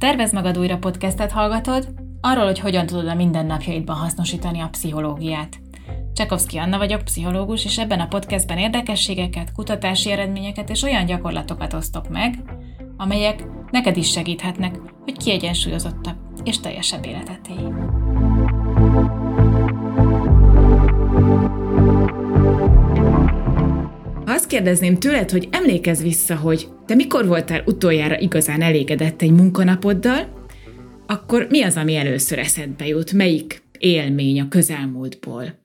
Tervez magad újra podcastet hallgatod, arról, hogy hogyan tudod a mindennapjaidban hasznosítani a pszichológiát. Csekovszki Anna vagyok, pszichológus, és ebben a podcastben érdekességeket, kutatási eredményeket és olyan gyakorlatokat osztok meg, amelyek neked is segíthetnek, hogy kiegyensúlyozottabb és teljesebb életet élj. Azt kérdezném tőled, hogy emlékezz vissza, hogy te mikor voltál utoljára igazán elégedett egy munkanapoddal, akkor mi az, ami először eszedbe jut? Melyik élmény a közelmúltból?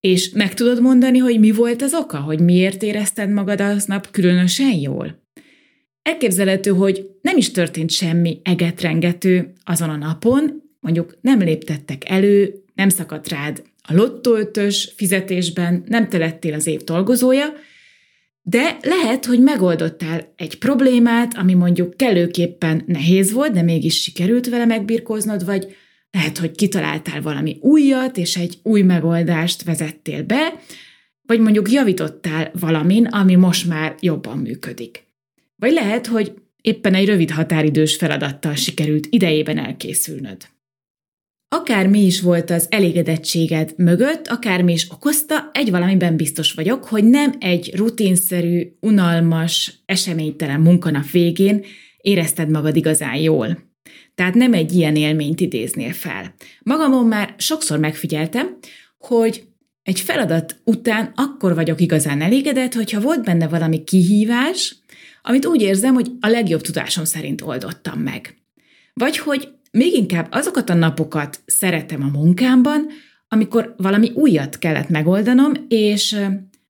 És meg tudod mondani, hogy mi volt az oka, hogy miért érezted magad aznap különösen jól? Elképzelhető, hogy nem is történt semmi egetrengető azon a napon, mondjuk nem léptettek elő, nem szakadt rád a lottóötös fizetésben, nem te lettél az év dolgozója, de lehet, hogy megoldottál egy problémát, ami mondjuk kellőképpen nehéz volt, de mégis sikerült vele megbirkóznod, vagy lehet, hogy kitaláltál valami újat, és egy új megoldást vezettél be, vagy mondjuk javítottál valamin, ami most már jobban működik. Vagy lehet, hogy éppen egy rövid határidős feladattal sikerült idejében elkészülnöd. Akármi is volt az elégedettséged mögött, akármi is okozta, egy valamiben biztos vagyok, hogy nem egy rutinszerű, unalmas, eseménytelen munkanap végén érezted magad igazán jól. Tehát nem egy ilyen élményt idéznél fel. Magamon már sokszor megfigyeltem, hogy egy feladat után akkor vagyok igazán elégedett, hogyha volt benne valami kihívás, amit úgy érzem, hogy a legjobb tudásom szerint oldottam meg. Vagy hogy még inkább azokat a napokat szeretem a munkámban, amikor valami újat kellett megoldanom, és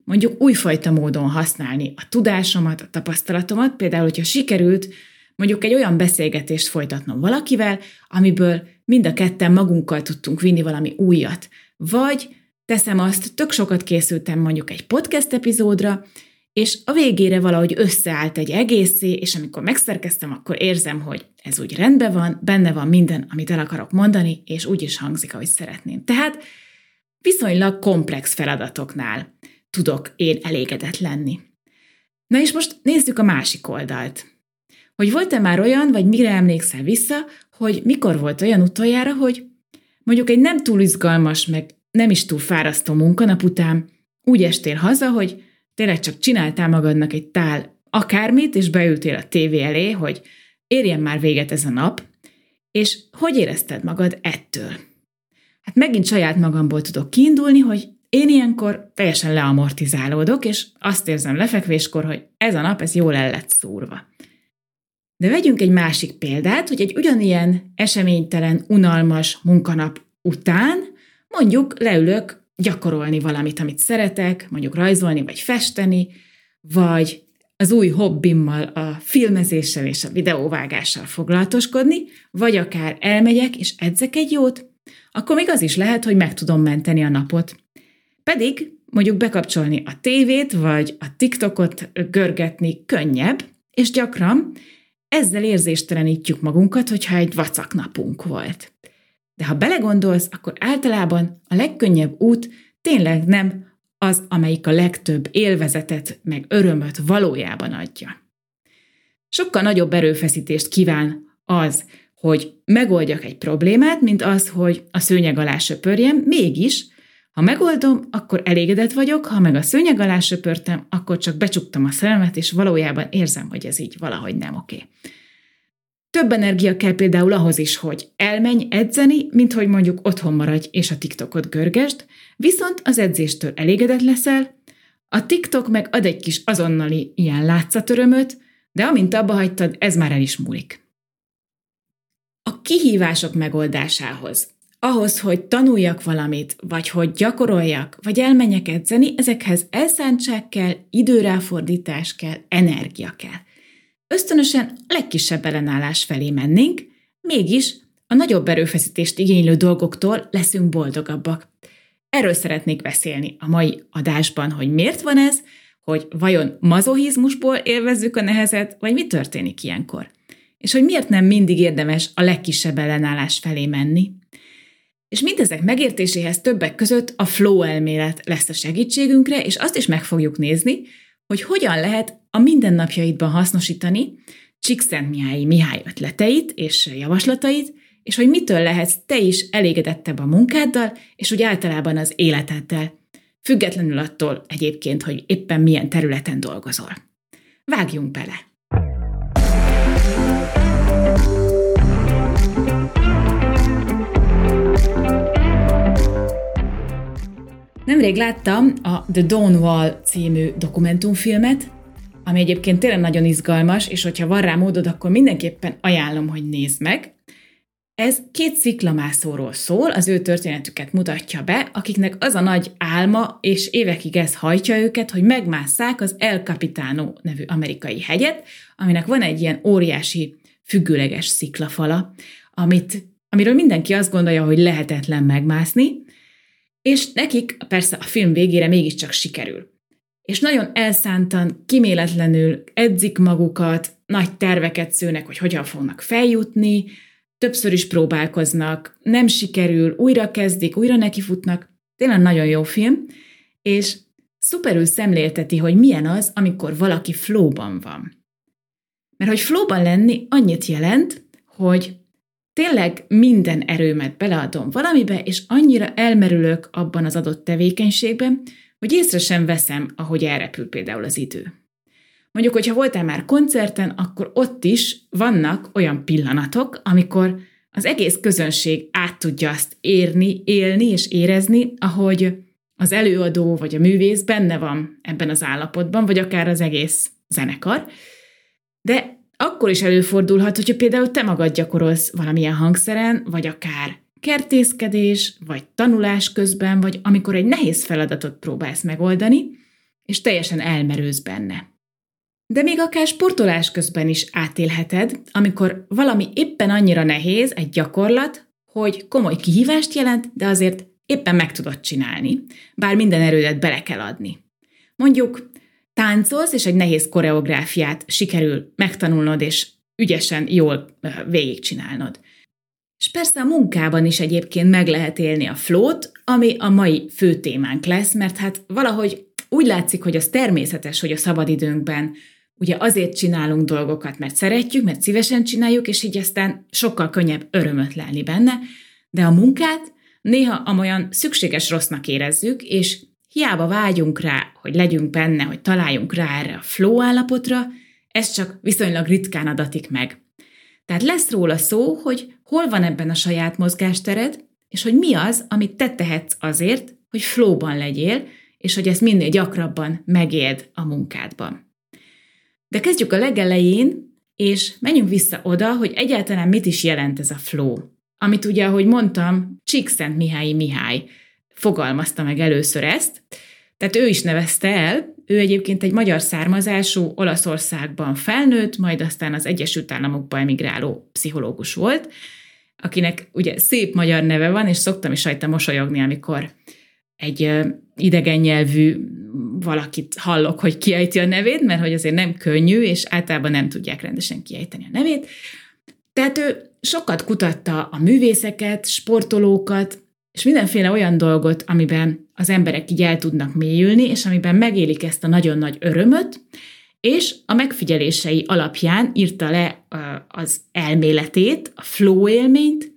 mondjuk újfajta módon használni a tudásomat, a tapasztalatomat, például, hogyha sikerült mondjuk egy olyan beszélgetést folytatnom valakivel, amiből mind a ketten magunkkal tudtunk vinni valami újat. Vagy teszem azt, tök sokat készültem mondjuk egy podcast epizódra, és a végére valahogy összeállt egy egészé, és amikor megszerkeztem, akkor érzem, hogy ez úgy rendben van, benne van minden, amit el akarok mondani, és úgy is hangzik, ahogy szeretném. Tehát viszonylag komplex feladatoknál tudok én elégedett lenni. Na és most nézzük a másik oldalt. Hogy volt-e már olyan, vagy mire emlékszel vissza, hogy mikor volt olyan utoljára, hogy mondjuk egy nem túl izgalmas, meg nem is túl fárasztó munkanap után úgy estél haza, hogy tényleg csak csináltál magadnak egy tál akármit, és beültél a tévé elé, hogy érjen már véget ez a nap, és hogy érezted magad ettől? Hát megint saját magamból tudok kiindulni, hogy én ilyenkor teljesen leamortizálódok, és azt érzem lefekvéskor, hogy ez a nap, ez jól el lett szúrva. De vegyünk egy másik példát, hogy egy ugyanilyen eseménytelen, unalmas munkanap után mondjuk leülök gyakorolni valamit, amit szeretek, mondjuk rajzolni, vagy festeni, vagy az új hobbimmal, a filmezéssel és a videóvágással foglalatoskodni, vagy akár elmegyek és edzek egy jót, akkor még az is lehet, hogy meg tudom menteni a napot. Pedig mondjuk bekapcsolni a tévét, vagy a TikTokot görgetni könnyebb, és gyakran ezzel érzéstelenítjük magunkat, hogyha egy vacak napunk volt. De ha belegondolsz, akkor általában a legkönnyebb út tényleg nem az, amelyik a legtöbb élvezetet meg örömöt valójában adja. Sokkal nagyobb erőfeszítést kíván az, hogy megoldjak egy problémát, mint az, hogy a szőnyeg alá söpörjem, mégis, ha megoldom, akkor elégedett vagyok, ha meg a szőnyeg alá söpörtem, akkor csak becsuktam a szememet, és valójában érzem, hogy ez így valahogy nem oké. Okay. Több energia kell például ahhoz is, hogy elmenj edzeni, mint hogy mondjuk otthon maradj és a TikTokot görgesd, viszont az edzéstől elégedett leszel, a TikTok meg ad egy kis azonnali ilyen látszatörömöt, de amint abba hagytad, ez már el is múlik. A kihívások megoldásához, ahhoz, hogy tanuljak valamit, vagy hogy gyakoroljak, vagy elmenjek edzeni, ezekhez elszántság kell, időráfordítás kell, energia kell – ösztönösen a legkisebb ellenállás felé mennénk, mégis a nagyobb erőfeszítést igénylő dolgoktól leszünk boldogabbak. Erről szeretnék beszélni a mai adásban, hogy miért van ez, hogy vajon mazohizmusból élvezzük a nehezet, vagy mi történik ilyenkor. És hogy miért nem mindig érdemes a legkisebb ellenállás felé menni. És mindezek megértéséhez többek között a flow elmélet lesz a segítségünkre, és azt is meg fogjuk nézni, hogy hogyan lehet a mindennapjaidban hasznosítani, Csíkszentmiályi Mihály ötleteit és javaslatait, és hogy mitől lehetsz te is elégedettebb a munkáddal, és úgy általában az életeddel, függetlenül attól egyébként, hogy éppen milyen területen dolgozol. Vágjunk bele! Nemrég láttam a The Dawn Wall című dokumentumfilmet, ami egyébként tényleg nagyon izgalmas, és hogyha van rá módod, akkor mindenképpen ajánlom, hogy nézd meg. Ez két sziklamászóról szól, az ő történetüket mutatja be, akiknek az a nagy álma, és évekig ez hajtja őket, hogy megmásszák az El Capitano nevű amerikai hegyet, aminek van egy ilyen óriási függőleges sziklafala, amit, amiről mindenki azt gondolja, hogy lehetetlen megmászni, és nekik persze a film végére mégiscsak sikerül. És nagyon elszántan, kiméletlenül edzik magukat, nagy terveket szőnek, hogy hogyan fognak feljutni, többször is próbálkoznak, nem sikerül, újra kezdik, újra nekifutnak. Tényleg nagyon jó film, és szuperül szemlélteti, hogy milyen az, amikor valaki flóban van. Mert hogy flóban lenni annyit jelent, hogy tényleg minden erőmet beleadom valamibe, és annyira elmerülök abban az adott tevékenységben, hogy észre sem veszem, ahogy elrepül például az idő. Mondjuk, hogyha voltál már koncerten, akkor ott is vannak olyan pillanatok, amikor az egész közönség át tudja azt érni, élni és érezni, ahogy az előadó vagy a művész benne van ebben az állapotban, vagy akár az egész zenekar. De akkor is előfordulhat, hogyha például te magad gyakorolsz valamilyen hangszeren, vagy akár kertészkedés, vagy tanulás közben, vagy amikor egy nehéz feladatot próbálsz megoldani, és teljesen elmerősz benne. De még akár sportolás közben is átélheted, amikor valami éppen annyira nehéz, egy gyakorlat, hogy komoly kihívást jelent, de azért éppen meg tudod csinálni, bár minden erődet bele kell adni. Mondjuk táncolsz, és egy nehéz koreográfiát sikerül megtanulnod, és ügyesen, jól végigcsinálnod. És persze a munkában is egyébként meg lehet élni a flót, ami a mai fő témánk lesz, mert hát valahogy úgy látszik, hogy az természetes, hogy a szabadidőnkben ugye azért csinálunk dolgokat, mert szeretjük, mert szívesen csináljuk, és így aztán sokkal könnyebb örömöt lelni benne, de a munkát néha amolyan szükséges rossznak érezzük, és hiába vágyunk rá, hogy legyünk benne, hogy találjunk rá erre a flow állapotra, ez csak viszonylag ritkán adatik meg. Tehát lesz róla szó, hogy hol van ebben a saját mozgástered, és hogy mi az, amit te tehetsz azért, hogy flowban legyél, és hogy ezt minél gyakrabban megéld a munkádban. De kezdjük a legelején, és menjünk vissza oda, hogy egyáltalán mit is jelent ez a flow. Amit ugye, ahogy mondtam, Csíkszent Mihály Mihály fogalmazta meg először ezt, tehát ő is nevezte el, ő egyébként egy magyar származású, Olaszországban felnőtt, majd aztán az Egyesült Államokba emigráló pszichológus volt, akinek ugye szép magyar neve van, és szoktam is rajta mosolyogni, amikor egy idegen nyelvű valakit hallok, hogy kiejti a nevét, mert hogy azért nem könnyű, és általában nem tudják rendesen kiejteni a nevét. Tehát ő sokat kutatta a művészeket, sportolókat, és mindenféle olyan dolgot, amiben az emberek így el tudnak mélyülni, és amiben megélik ezt a nagyon nagy örömöt, és a megfigyelései alapján írta le az elméletét, a flow élményt,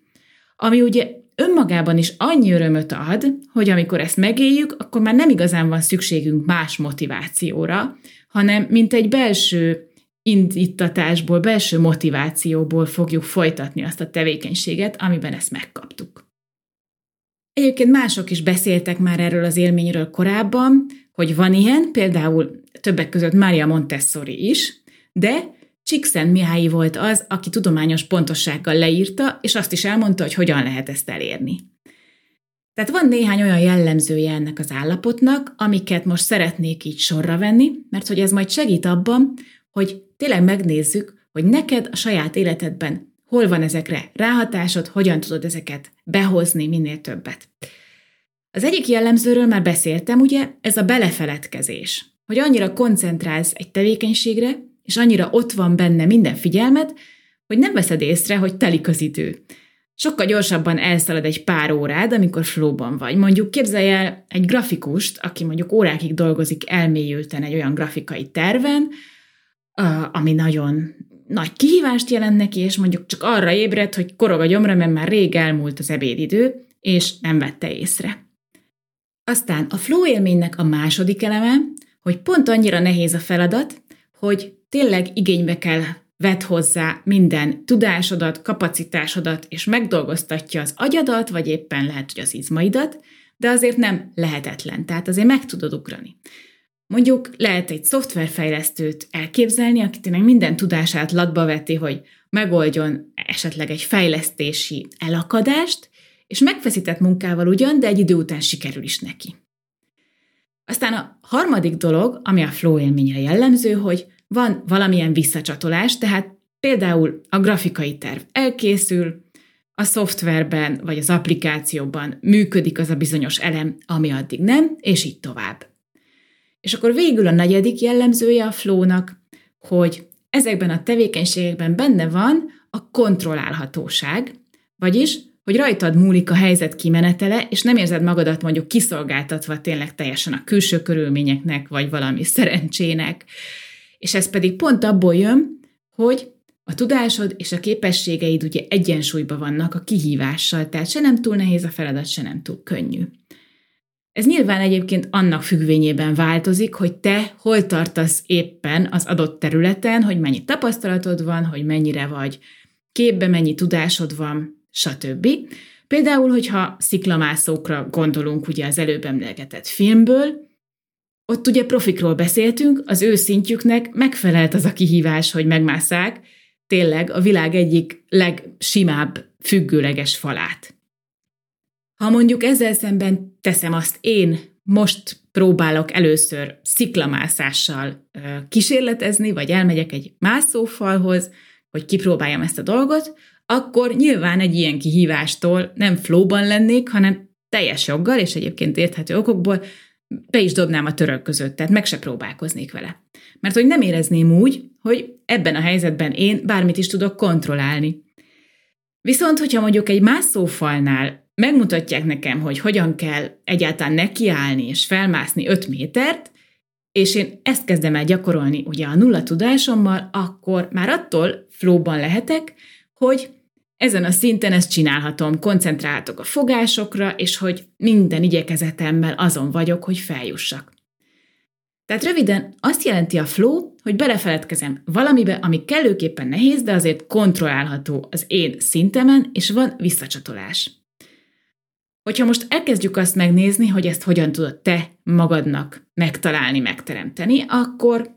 ami ugye önmagában is annyi örömöt ad, hogy amikor ezt megéljük, akkor már nem igazán van szükségünk más motivációra, hanem mint egy belső indítatásból, belső motivációból fogjuk folytatni azt a tevékenységet, amiben ezt megkaptuk. Egyébként mások is beszéltek már erről az élményről korábban, hogy van ilyen, például többek között Mária Montessori is, de Csíkszent Mihály volt az, aki tudományos pontossággal leírta, és azt is elmondta, hogy hogyan lehet ezt elérni. Tehát van néhány olyan jellemzője ennek az állapotnak, amiket most szeretnék így sorra venni, mert hogy ez majd segít abban, hogy tényleg megnézzük, hogy neked a saját életedben hol van ezekre ráhatásod, hogyan tudod ezeket behozni minél többet. Az egyik jellemzőről már beszéltem, ugye, ez a belefeledkezés, hogy annyira koncentrálsz egy tevékenységre, és annyira ott van benne minden figyelmed, hogy nem veszed észre, hogy telik az idő. Sokkal gyorsabban elszalad egy pár órád, amikor flóban vagy. Mondjuk képzelj el egy grafikust, aki mondjuk órákig dolgozik elmélyülten egy olyan grafikai terven, ami nagyon nagy kihívást jelent neki, és mondjuk csak arra ébredt, hogy korog a gyomra, mert már rég elmúlt az ebédidő, és nem vette észre. Aztán a flow élménynek a második eleme, hogy pont annyira nehéz a feladat, hogy tényleg igénybe kell vett hozzá minden tudásodat, kapacitásodat, és megdolgoztatja az agyadat, vagy éppen lehet, hogy az izmaidat, de azért nem lehetetlen, tehát azért meg tudod ugrani. Mondjuk lehet egy szoftverfejlesztőt elképzelni, aki tényleg minden tudását latba veti, hogy megoldjon esetleg egy fejlesztési elakadást, és megfeszített munkával ugyan, de egy idő után sikerül is neki. Aztán a harmadik dolog, ami a flow élményre jellemző, hogy van valamilyen visszacsatolás, tehát például a grafikai terv elkészül, a szoftverben vagy az applikációban működik az a bizonyos elem, ami addig nem, és így tovább. És akkor végül a negyedik jellemzője a flónak, hogy ezekben a tevékenységekben benne van a kontrollálhatóság, vagyis, hogy rajtad múlik a helyzet kimenetele, és nem érzed magadat mondjuk kiszolgáltatva tényleg teljesen a külső körülményeknek, vagy valami szerencsének, és ez pedig pont abból jön, hogy a tudásod és a képességeid ugye egyensúlyban vannak a kihívással, tehát se nem túl nehéz a feladat, se nem túl könnyű. Ez nyilván egyébként annak függvényében változik, hogy te hol tartasz éppen az adott területen, hogy mennyi tapasztalatod van, hogy mennyire vagy képbe, mennyi tudásod van, stb. Például, hogyha sziklamászókra gondolunk ugye az előbb emlegetett filmből, ott ugye profikról beszéltünk, az ő szintjüknek megfelelt az a kihívás, hogy megmásszák tényleg a világ egyik legsimább függőleges falát. Ha mondjuk ezzel szemben teszem azt én, most próbálok először sziklamászással kísérletezni, vagy elmegyek egy mászófalhoz, hogy kipróbáljam ezt a dolgot, akkor nyilván egy ilyen kihívástól nem flóban lennék, hanem teljes joggal, és egyébként érthető okokból be is dobnám a török között, tehát meg se próbálkoznék vele. Mert hogy nem érezném úgy, hogy ebben a helyzetben én bármit is tudok kontrollálni. Viszont, hogyha mondjuk egy mászófalnál megmutatják nekem, hogy hogyan kell egyáltalán nekiállni és felmászni 5 métert, és én ezt kezdem el gyakorolni ugye a nulla tudásommal, akkor már attól flóban lehetek, hogy ezen a szinten ezt csinálhatom, koncentráltok a fogásokra, és hogy minden igyekezetemmel azon vagyok, hogy feljussak. Tehát röviden azt jelenti a flow, hogy belefeledkezem valamibe, ami kellőképpen nehéz, de azért kontrollálható az én szintemen, és van visszacsatolás. Hogyha most elkezdjük azt megnézni, hogy ezt hogyan tudod te magadnak megtalálni, megteremteni, akkor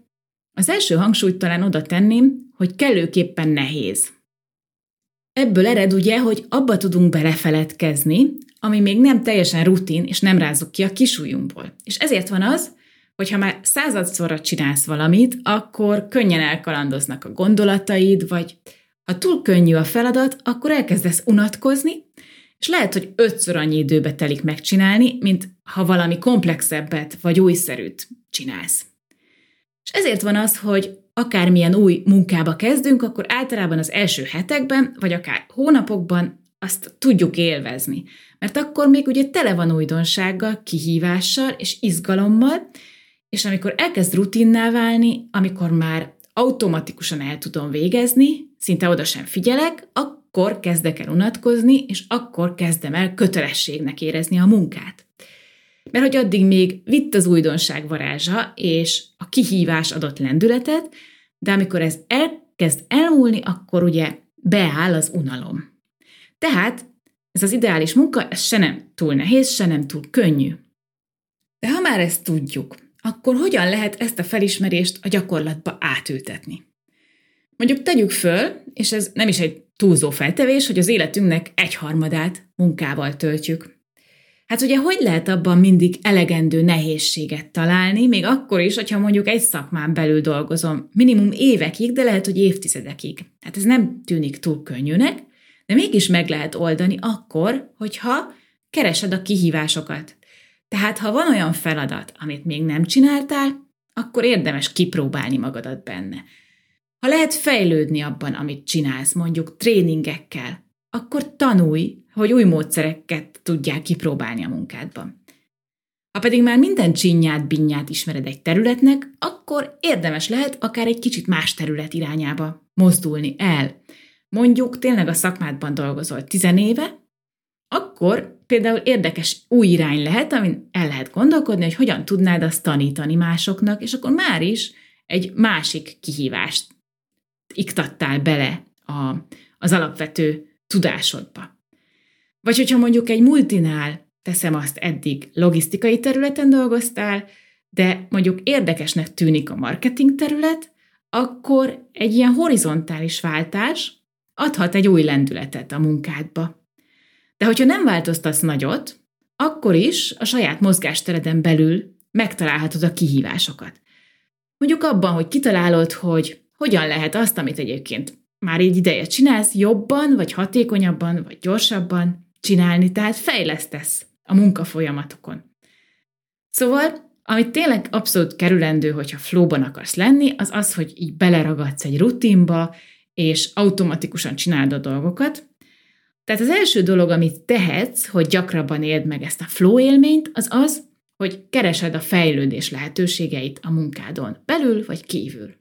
az első hangsúlyt talán oda tenném, hogy kellőképpen nehéz. Ebből ered ugye, hogy abba tudunk belefeledkezni, ami még nem teljesen rutin, és nem rázzuk ki a kisújunkból. És ezért van az, hogy ha már századszorra csinálsz valamit, akkor könnyen elkalandoznak a gondolataid, vagy ha túl könnyű a feladat, akkor elkezdesz unatkozni, és lehet, hogy ötször annyi időbe telik megcsinálni, mint ha valami komplexebbet vagy újszerűt csinálsz. És ezért van az, hogy akármilyen új munkába kezdünk, akkor általában az első hetekben, vagy akár hónapokban azt tudjuk élvezni. Mert akkor még ugye tele van újdonsággal, kihívással és izgalommal, és amikor elkezd rutinná válni, amikor már automatikusan el tudom végezni, szinte oda sem figyelek, akkor kezdek el unatkozni, és akkor kezdem el kötelességnek érezni a munkát. Mert hogy addig még vitt az újdonság varázsa, és a kihívás adott lendületet, de amikor ez elkezd elmúlni, akkor ugye beáll az unalom. Tehát ez az ideális munka, ez se nem túl nehéz, se nem túl könnyű. De ha már ezt tudjuk, akkor hogyan lehet ezt a felismerést a gyakorlatba átültetni? Mondjuk tegyük föl, és ez nem is egy túlzó feltevés, hogy az életünknek egyharmadát munkával töltjük. Hát ugye hogy lehet abban mindig elegendő nehézséget találni, még akkor is, hogyha mondjuk egy szakmán belül dolgozom, minimum évekig, de lehet, hogy évtizedekig. Hát ez nem tűnik túl könnyűnek, de mégis meg lehet oldani akkor, hogyha keresed a kihívásokat. Tehát ha van olyan feladat, amit még nem csináltál, akkor érdemes kipróbálni magadat benne. Ha lehet fejlődni abban, amit csinálsz, mondjuk tréningekkel, akkor tanulj, hogy új módszereket tudják kipróbálni a munkádban. Ha pedig már minden csinyát, binnyát ismered egy területnek, akkor érdemes lehet akár egy kicsit más terület irányába mozdulni el. Mondjuk tényleg a szakmádban dolgozol tizenéve, akkor például érdekes új irány lehet, amin el lehet gondolkodni, hogy hogyan tudnád azt tanítani másoknak, és akkor már is egy másik kihívást iktattál bele a, az alapvető tudásodba. Vagy hogyha mondjuk egy multinál, teszem azt eddig logisztikai területen dolgoztál, de mondjuk érdekesnek tűnik a marketing terület, akkor egy ilyen horizontális váltás adhat egy új lendületet a munkádba. De hogyha nem változtatsz nagyot, akkor is a saját mozgástereden belül megtalálhatod a kihívásokat. Mondjuk abban, hogy kitalálod, hogy hogyan lehet azt, amit egyébként már egy ideje csinálsz, jobban, vagy hatékonyabban, vagy gyorsabban csinálni, tehát fejlesztesz a munkafolyamatokon. Szóval ami tényleg abszolút kerülendő, hogyha flóban akarsz lenni, az az, hogy így beleragadsz egy rutinba, és automatikusan csinálod a dolgokat. Tehát az első dolog, amit tehetsz, hogy gyakrabban éld meg ezt a flow élményt, az az, hogy keresed a fejlődés lehetőségeit a munkádon, belül vagy kívül.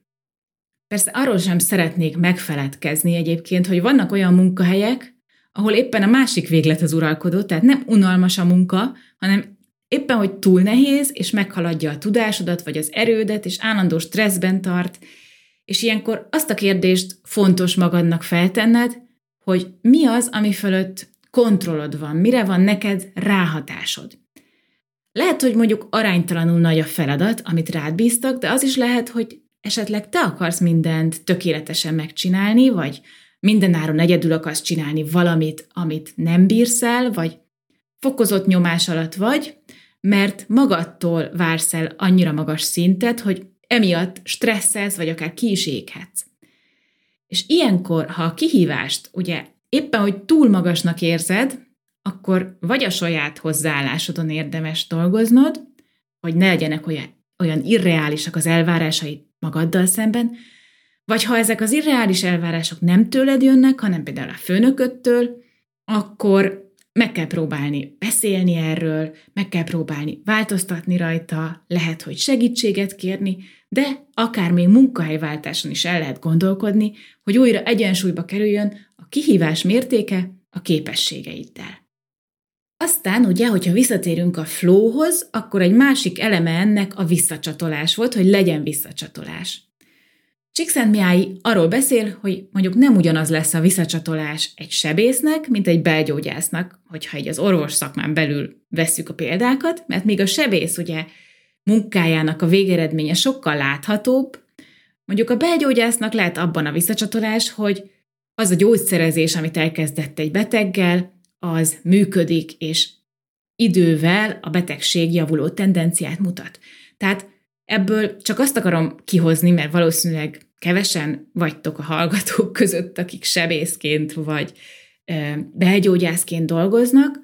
Persze arról sem szeretnék megfeledkezni egyébként, hogy vannak olyan munkahelyek, ahol éppen a másik véglet az uralkodó, tehát nem unalmas a munka, hanem Éppen, hogy túl nehéz, és meghaladja a tudásodat, vagy az erődet, és állandó stresszben tart, és ilyenkor azt a kérdést fontos magadnak feltenned, hogy mi az, ami fölött kontrollod van, mire van neked ráhatásod. Lehet, hogy mondjuk aránytalanul nagy a feladat, amit rád bíztak, de az is lehet, hogy esetleg te akarsz mindent tökéletesen megcsinálni, vagy mindenáron egyedül akarsz csinálni valamit, amit nem bírsz el, vagy fokozott nyomás alatt vagy, mert magadtól vársz el annyira magas szintet, hogy emiatt stresszelsz, vagy akár ki is éghetsz. És ilyenkor, ha a kihívást ugye éppen, hogy túl magasnak érzed, akkor vagy a saját hozzáállásodon érdemes dolgoznod, hogy ne legyenek olyan, olyan irreálisak az elvárásaid magaddal szemben, vagy ha ezek az irreális elvárások nem tőled jönnek, hanem például a főnököttől, akkor meg kell próbálni beszélni erről, meg kell próbálni változtatni rajta, lehet, hogy segítséget kérni, de akár még munkahelyváltáson is el lehet gondolkodni, hogy újra egyensúlyba kerüljön a kihívás mértéke a képességeiddel. Aztán ugye, hogyha visszatérünk a flowhoz, akkor egy másik eleme ennek a visszacsatolás volt, hogy legyen visszacsatolás. Csíkszentmiályi arról beszél, hogy mondjuk nem ugyanaz lesz a visszacsatolás egy sebésznek, mint egy belgyógyásznak, hogyha egy az orvos szakmán belül vesszük a példákat, mert még a sebész ugye munkájának a végeredménye sokkal láthatóbb, mondjuk a belgyógyásznak lehet abban a visszacsatolás, hogy az a gyógyszerezés, amit elkezdett egy beteggel, az működik, és idővel a betegség javuló tendenciát mutat. Tehát ebből csak azt akarom kihozni, mert valószínűleg kevesen vagytok a hallgatók között, akik sebészként vagy belgyógyászként dolgoznak,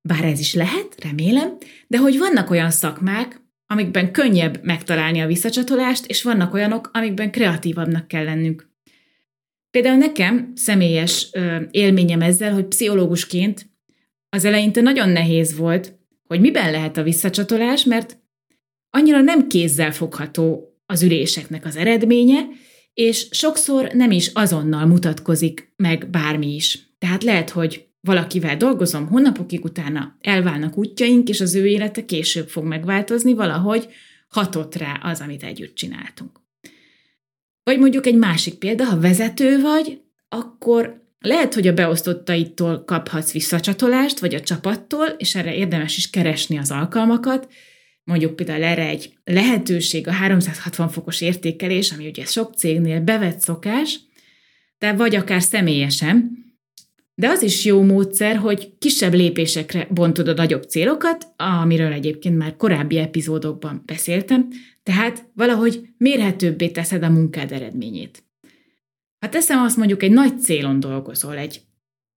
bár ez is lehet, remélem, de hogy vannak olyan szakmák, amikben könnyebb megtalálni a visszacsatolást, és vannak olyanok, amikben kreatívabbnak kell lennünk. Például nekem személyes élményem ezzel, hogy pszichológusként az eleinte nagyon nehéz volt, hogy miben lehet a visszacsatolás, mert annyira nem kézzel fogható az üléseknek az eredménye, és sokszor nem is azonnal mutatkozik meg bármi is. Tehát lehet, hogy valakivel dolgozom hónapokig, utána elválnak útjaink, és az ő élete később fog megváltozni, valahogy hatott rá az, amit együtt csináltunk. Vagy mondjuk egy másik példa, ha vezető vagy, akkor lehet, hogy a beosztottaitól kaphatsz visszacsatolást, vagy a csapattól, és erre érdemes is keresni az alkalmakat, mondjuk például erre egy lehetőség a 360 fokos értékelés, ami ugye sok cégnél bevett szokás, de vagy akár személyesen, de az is jó módszer, hogy kisebb lépésekre bontod a nagyobb célokat, amiről egyébként már korábbi epizódokban beszéltem, tehát valahogy mérhetőbbé teszed a munkád eredményét. Ha teszem azt mondjuk egy nagy célon dolgozol, egy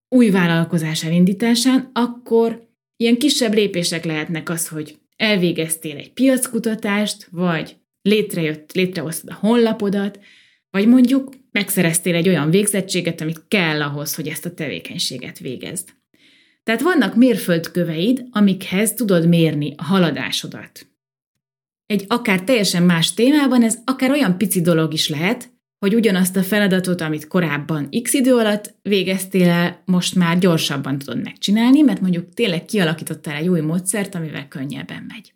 új vállalkozás elindításán, akkor ilyen kisebb lépések lehetnek az, hogy elvégeztél egy piackutatást, vagy létrejött, létrehoztad a honlapodat, vagy mondjuk megszereztél egy olyan végzettséget, amit kell ahhoz, hogy ezt a tevékenységet végezd. Tehát vannak mérföldköveid, amikhez tudod mérni a haladásodat. Egy akár teljesen más témában ez akár olyan pici dolog is lehet, hogy ugyanazt a feladatot, amit korábban x idő alatt végeztél el, most már gyorsabban tudod megcsinálni, mert mondjuk tényleg kialakítottál egy új módszert, amivel könnyebben megy.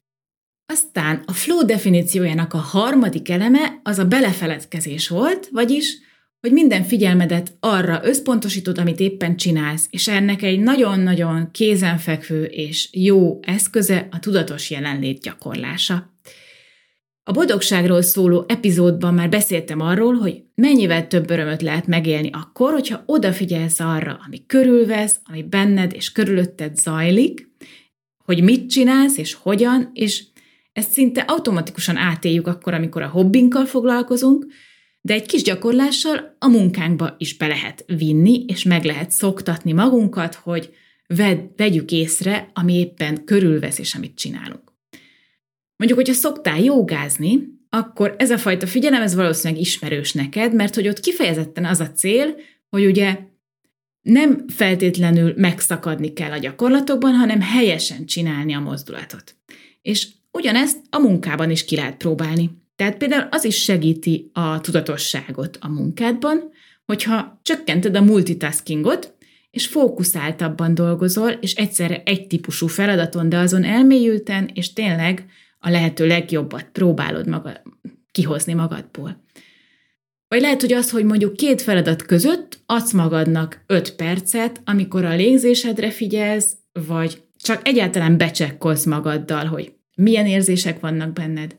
Aztán a flow definíciójának a harmadik eleme az a belefeledkezés volt, vagyis, hogy minden figyelmedet arra összpontosítod, amit éppen csinálsz, és ennek egy nagyon-nagyon kézenfekvő és jó eszköze a tudatos jelenlét gyakorlása. A boldogságról szóló epizódban már beszéltem arról, hogy mennyivel több örömöt lehet megélni akkor, hogyha odafigyelsz arra, ami körülvesz, ami benned és körülötted zajlik, hogy mit csinálsz és hogyan, és ezt szinte automatikusan átéljük akkor, amikor a hobbinkkal foglalkozunk, de egy kis gyakorlással a munkánkba is be lehet vinni, és meg lehet szoktatni magunkat, hogy vegyük észre, ami éppen körülvesz, és amit csinálunk. Mondjuk, hogyha szoktál jogázni, akkor ez a fajta figyelem, ez valószínűleg ismerős neked, mert hogy ott kifejezetten az a cél, hogy ugye nem feltétlenül megszakadni kell a gyakorlatokban, hanem helyesen csinálni a mozdulatot. És ugyanezt a munkában is ki lehet próbálni. Tehát például az is segíti a tudatosságot a munkádban, hogyha csökkented a multitaskingot, és fókuszáltabban dolgozol, és egyszerre egy típusú feladaton, de azon elmélyülten, és tényleg a lehető legjobbat próbálod magad, kihozni magadból. Vagy lehet, hogy az, hogy mondjuk két feladat között adsz magadnak öt percet, amikor a légzésedre figyelsz, vagy csak egyáltalán becsekkolsz magaddal, hogy milyen érzések vannak benned,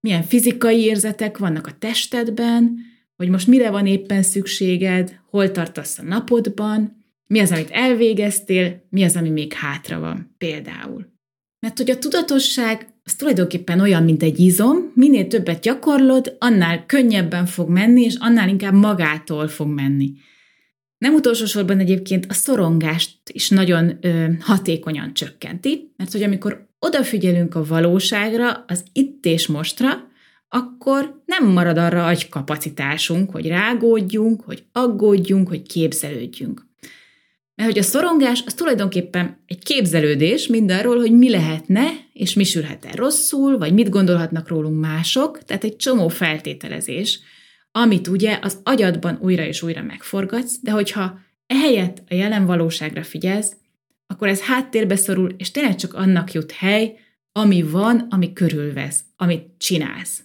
milyen fizikai érzetek vannak a testedben, hogy most mire van éppen szükséged, hol tartasz a napodban, mi az, amit elvégeztél, mi az, ami még hátra van, például. Mert hogy a tudatosság az tulajdonképpen olyan, mint egy izom, minél többet gyakorlod, annál könnyebben fog menni, és annál inkább magától fog menni. Nem utolsó sorban egyébként a szorongást is nagyon ö, hatékonyan csökkenti, mert hogy amikor odafigyelünk a valóságra, az itt és mostra, akkor nem marad arra agykapacitásunk, hogy rágódjunk, hogy aggódjunk, hogy képzelődjünk. Mert hogy a szorongás az tulajdonképpen egy képzelődés mindarról, hogy mi lehetne, és mi sülhet el rosszul, vagy mit gondolhatnak rólunk mások, tehát egy csomó feltételezés, amit ugye az agyadban újra és újra megforgatsz, de hogyha ehelyett a jelen valóságra figyelsz, akkor ez háttérbe szorul, és tényleg csak annak jut hely, ami van, ami körülvesz, amit csinálsz.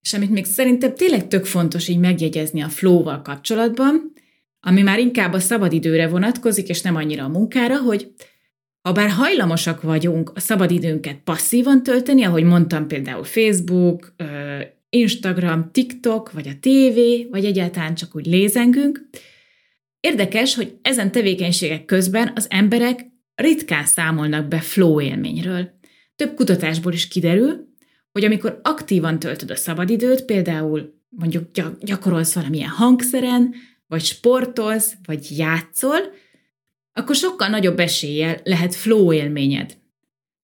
És amit még szerintem tényleg tök fontos így megjegyezni a flow-val kapcsolatban, ami már inkább a szabadidőre vonatkozik, és nem annyira a munkára, hogy ha bár hajlamosak vagyunk a szabadidőnket passzívan tölteni, ahogy mondtam például Facebook, Instagram, TikTok, vagy a TV, vagy egyáltalán csak úgy lézengünk, érdekes, hogy ezen tevékenységek közben az emberek ritkán számolnak be flow élményről. Több kutatásból is kiderül, hogy amikor aktívan töltöd a szabadidőt, például mondjuk gyakorolsz valamilyen hangszeren, vagy sportolsz, vagy játszol, akkor sokkal nagyobb eséllyel lehet flow élményed.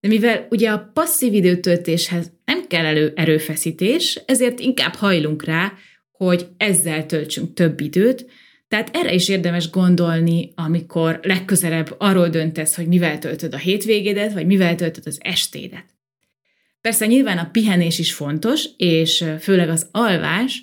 De mivel ugye a passzív időtöltéshez nem kell elő erőfeszítés, ezért inkább hajlunk rá, hogy ezzel töltsünk több időt, tehát erre is érdemes gondolni, amikor legközelebb arról döntesz, hogy mivel töltöd a hétvégédet, vagy mivel töltöd az estédet. Persze nyilván a pihenés is fontos, és főleg az alvás,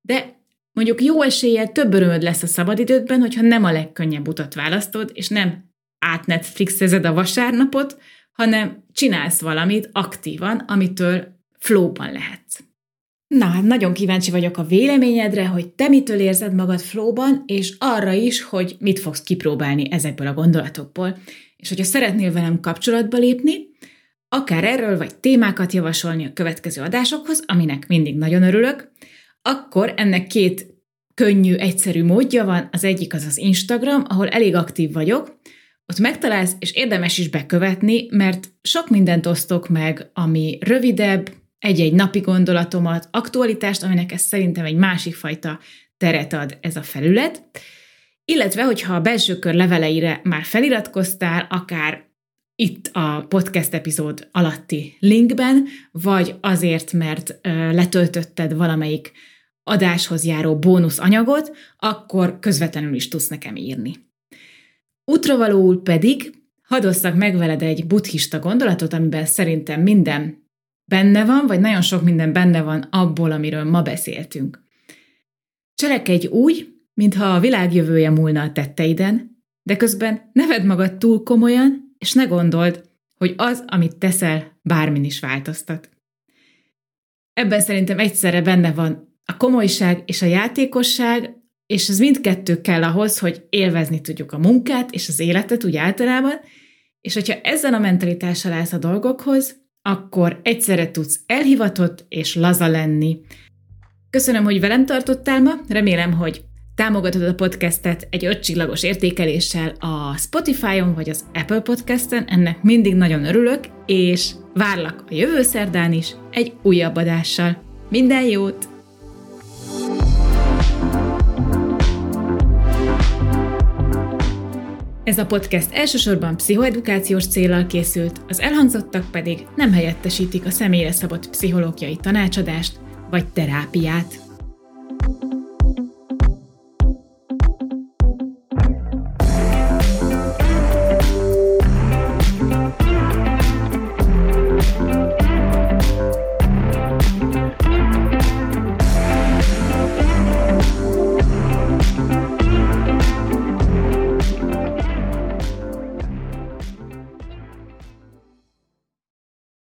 de Mondjuk jó eséllyel több örömöd lesz a szabadidődben, hogyha nem a legkönnyebb utat választod, és nem átnetflixezed a vasárnapot, hanem csinálsz valamit aktívan, amitől flóban lehetsz. Na, hát nagyon kíváncsi vagyok a véleményedre, hogy te mitől érzed magad flóban, és arra is, hogy mit fogsz kipróbálni ezekből a gondolatokból. És hogyha szeretnél velem kapcsolatba lépni, akár erről vagy témákat javasolni a következő adásokhoz, aminek mindig nagyon örülök, akkor ennek két könnyű, egyszerű módja van. Az egyik az az Instagram, ahol elég aktív vagyok, ott megtalálsz, és érdemes is bekövetni, mert sok mindent osztok meg, ami rövidebb, egy-egy napi gondolatomat, aktualitást, aminek ez szerintem egy másik fajta teret ad ez a felület. Illetve, hogyha a belső kör leveleire már feliratkoztál, akár itt a podcast epizód alatti linkben, vagy azért, mert letöltötted valamelyik adáshoz járó bónusz anyagot, akkor közvetlenül is tudsz nekem írni. Útravalóul pedig hadosszak meg veled egy buddhista gondolatot, amiben szerintem minden benne van, vagy nagyon sok minden benne van abból, amiről ma beszéltünk. Cselekedj úgy, mintha a világ jövője múlna a tetteiden, de közben ne vedd magad túl komolyan, és ne gondold, hogy az, amit teszel, bármin is változtat. Ebben szerintem egyszerre benne van a komolyság és a játékosság, és ez mindkettő kell ahhoz, hogy élvezni tudjuk a munkát és az életet úgy általában, és hogyha ezzel a mentalitással állsz a dolgokhoz, akkor egyszerre tudsz elhivatott és laza lenni. Köszönöm, hogy velem tartottál ma, remélem, hogy támogatod a podcastet egy ötcsillagos értékeléssel a Spotify-on vagy az Apple Podcasten, ennek mindig nagyon örülök, és várlak a jövő szerdán is egy újabb adással. Minden jót! Ez a podcast elsősorban pszichoedukációs célral készült, az elhangzottak pedig nem helyettesítik a személyre szabott pszichológiai tanácsadást vagy terápiát.